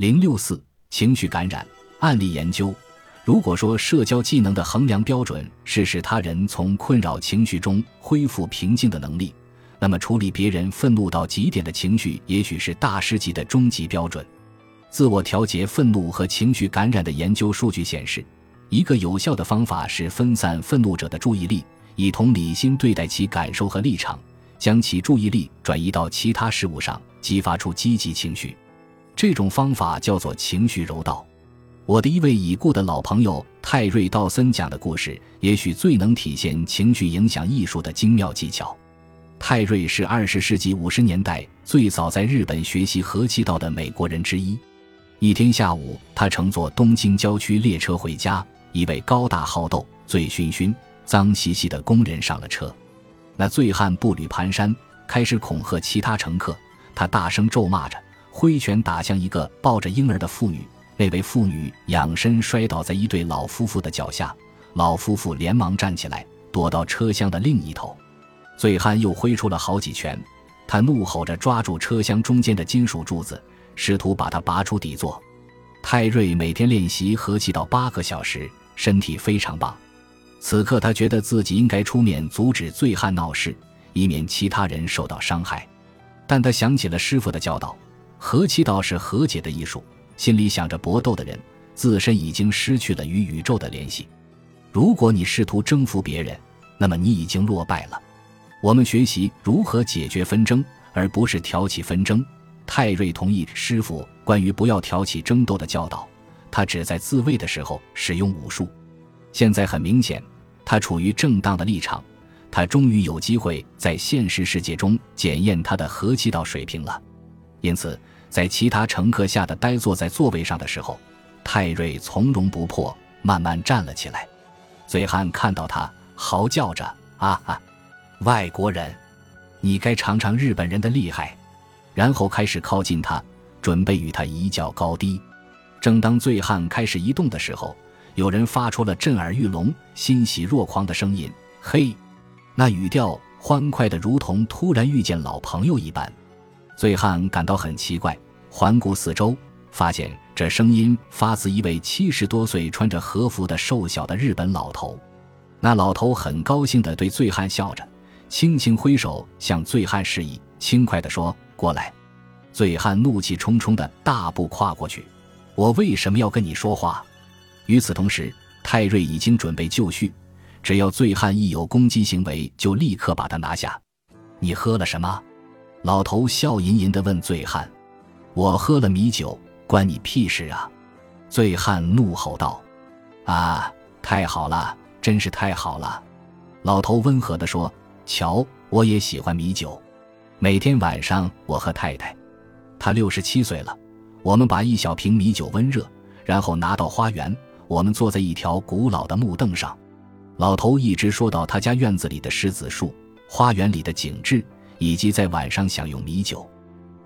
零六四情绪感染案例研究。如果说社交技能的衡量标准是使他人从困扰情绪中恢复平静的能力，那么处理别人愤怒到极点的情绪，也许是大师级的终极标准。自我调节愤怒和情绪感染的研究数据显示，一个有效的方法是分散愤怒者的注意力，以同理心对待其感受和立场，将其注意力转移到其他事物上，激发出积极情绪。这种方法叫做情绪柔道。我的一位已故的老朋友泰瑞·道森讲的故事，也许最能体现情绪影响艺术的精妙技巧。泰瑞是二十世纪五十年代最早在日本学习和气道的美国人之一。一天下午，他乘坐东京郊区列车回家，一位高大好斗、醉醺醺、脏兮兮的工人上了车。那醉汉步履蹒跚，开始恐吓其他乘客。他大声咒骂着，挥拳打向一个抱着婴儿的妇女。那位妇女仰身摔倒在一对老夫妇的脚下，老夫妇连忙站起来，躲到车厢的另一头。醉汉又挥出了好几拳，他怒吼着抓住车厢中间的金属柱子，试图把它拔出底座。泰瑞每天练习合气道八个小时，身体非常棒。此刻他觉得自己应该出面阻止醉汉闹事，以免其他人受到伤害。但他想起了师傅的教导：和气道是和解的艺术。心里想着搏斗的人，自身已经失去了与宇宙的联系。如果你试图征服别人，那么你已经落败了。我们学习如何解决纷争，而不是挑起纷争。泰瑞同意师傅关于不要挑起争斗的教导，他只在自卫的时候使用武术。现在很明显，他处于正当的立场，他终于有机会在现实世界中检验他的和气道水平了。因此。在其他乘客吓得呆坐在座位上的时候，泰瑞从容不迫，慢慢站了起来。醉汉看到他，嚎叫着：“啊啊，外国人，你该尝尝日本人的厉害！”然后开始靠近他，准备与他一较高低。正当醉汉开始移动的时候，有人发出了震耳欲聋、欣喜若狂的声音：“嘿！”那语调欢快的，如同突然遇见老朋友一般。醉汉感到很奇怪，环顾四周，发现这声音发自一位七十多岁、穿着和服的瘦小的日本老头。那老头很高兴地对醉汉笑着，轻轻挥手向醉汉示意，轻快地说：“过来。”醉汉怒气冲冲地大步跨过去：“我为什么要跟你说话？”与此同时，泰瑞已经准备就绪，只要醉汉一有攻击行为，就立刻把他拿下。你喝了什么？老头笑吟吟地问醉汉：“我喝了米酒，关你屁事啊！”醉汉怒吼道：“啊，太好了，真是太好了！”老头温和地说：“瞧，我也喜欢米酒。每天晚上我和太太，她六十七岁了，我们把一小瓶米酒温热，然后拿到花园，我们坐在一条古老的木凳上。”老头一直说到他家院子里的狮子树，花园里的景致。以及在晚上享用米酒，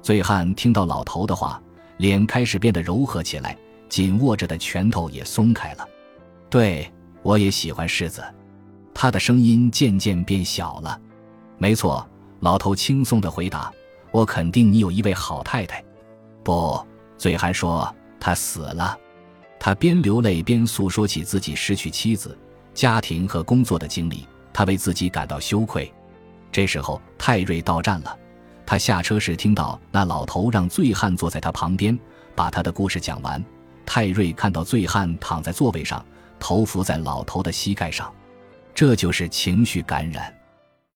醉汉听到老头的话，脸开始变得柔和起来，紧握着的拳头也松开了。对我也喜欢柿子，他的声音渐渐变小了。没错，老头轻松地回答：“我肯定你有一位好太太。”不，醉汉说他死了。他边流泪边诉说起自己失去妻子、家庭和工作的经历，他为自己感到羞愧。这时候，泰瑞到站了。他下车时听到那老头让醉汉坐在他旁边，把他的故事讲完。泰瑞看到醉汉躺在座位上，头伏在老头的膝盖上，这就是情绪感染。